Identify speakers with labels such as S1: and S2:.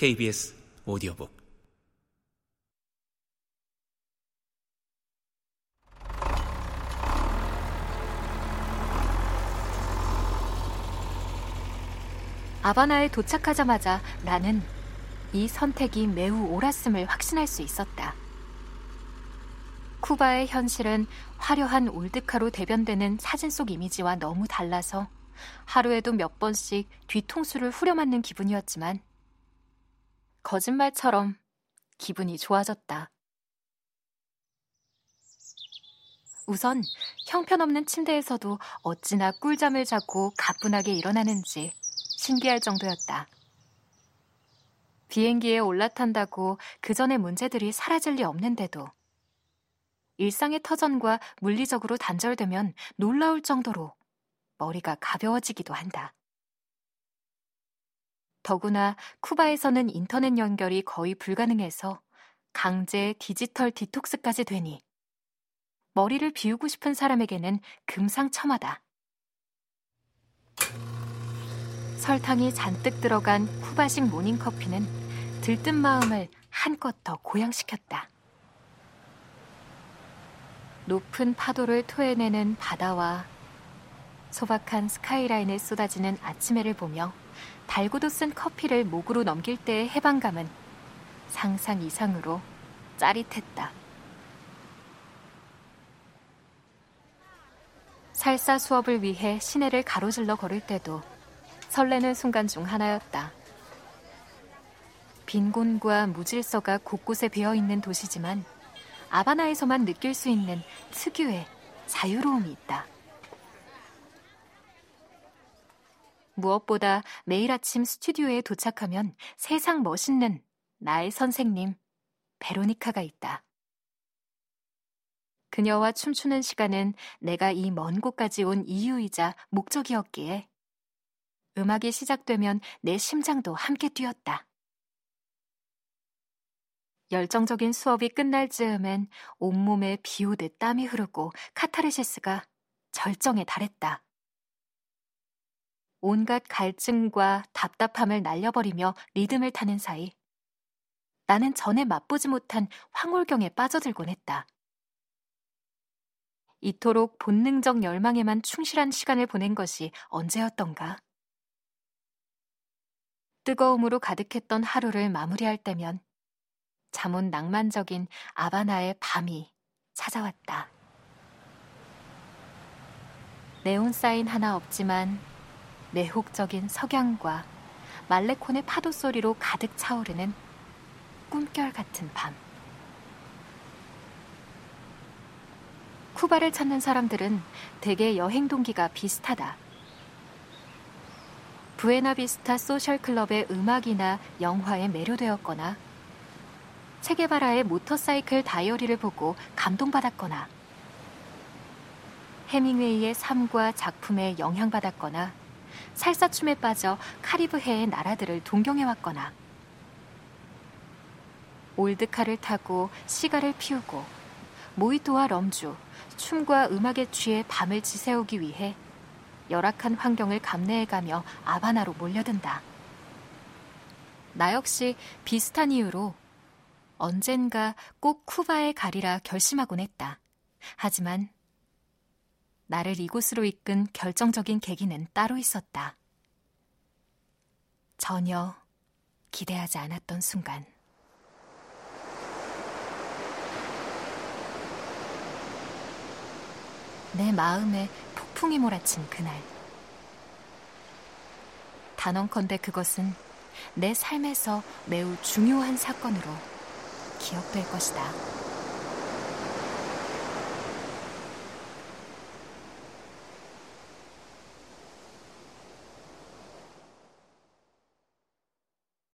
S1: KBS 오디오북
S2: 아바나에 도착하자마자 나는 이 선택이 매우 옳았음을 확신할 수 있었다. 쿠바의 현실은 화려한 올드카로 대변되는 사진 속 이미지와 너무 달라서 하루에도 몇 번씩 뒤통수를 후려맞는 기분이었지만 거짓말처럼 기분이 좋아졌다. 우선 형편없는 침대에서도 어찌나 꿀잠을 자고 가뿐하게 일어나는지 신기할 정도였다. 비행기에 올라탄다고 그 전의 문제들이 사라질 리 없는데도 일상의 터전과 물리적으로 단절되면 놀라울 정도로 머리가 가벼워지기도 한다. 더구나 쿠바에서는 인터넷 연결이 거의 불가능해서 강제 디지털 디톡스까지 되니 머리를 비우고 싶은 사람에게는 금상첨화다. 설탕이 잔뜩 들어간 쿠바식 모닝커피는 들뜬 마음을 한껏 더 고양시켰다. 높은 파도를 토해내는 바다와 소박한 스카이라인에 쏟아지는 아침 해를 보며 달고도 쓴 커피를 목으로 넘길 때의 해방감은 상상 이상으로 짜릿했다. 살사 수업을 위해 시내를 가로질러 걸을 때도 설레는 순간 중 하나였다. 빈곤과 무질서가 곳곳에 배어 있는 도시지만 아바나에서만 느낄 수 있는 특유의 자유로움이 있다. 무엇보다 매일 아침 스튜디오에 도착하면 세상 멋있는 나의 선생님, 베로니카가 있다. 그녀와 춤추는 시간은 내가 이 먼 곳까지 온 이유이자 목적이었기에 음악이 시작되면 내 심장도 함께 뛰었다. 열정적인 수업이 끝날 즈음엔 온몸에 비 오듯 땀이 흐르고 카타르시스가 절정에 달했다. 온갖 갈증과 답답함을 날려버리며 리듬을 타는 사이 나는 전에 맛보지 못한 황홀경에 빠져들곤 했다. 이토록 본능적 열망에만 충실한 시간을 보낸 것이 언제였던가? 뜨거움으로 가득했던 하루를 마무리할 때면 잠온 낭만적인 아바나의 밤이 찾아왔다. 네온 사인 하나 없지만 매혹적인 석양과 말레콘의 파도 소리로 가득 차오르는 꿈결 같은 밤. 쿠바를 찾는 사람들은 대개 여행 동기가 비슷하다. 부에나비스타 소셜클럽의 음악이나 영화에 매료되었거나 체게바라의 모터사이클 다이어리를 보고 감동받았거나 해밍웨이의 삶과 작품에 영향받았거나 살사춤에 빠져 카리브해의 나라들을 동경해왔거나 올드카를 타고 시가를 피우고 모히또와 럼주, 춤과 음악에 취해 밤을 지새우기 위해 열악한 환경을 감내해가며 아바나로 몰려든다. 나 역시 비슷한 이유로 언젠가 꼭 쿠바에 가리라 결심하곤 했다. 하지만 나를 이곳으로 이끈 결정적인 계기는 따로 있었다. 전혀 기대하지 않았던 순간. 내 마음에 폭풍이 몰아친 그날. 단언컨대 그것은 내 삶에서 매우 중요한 사건으로 기억될 것이다.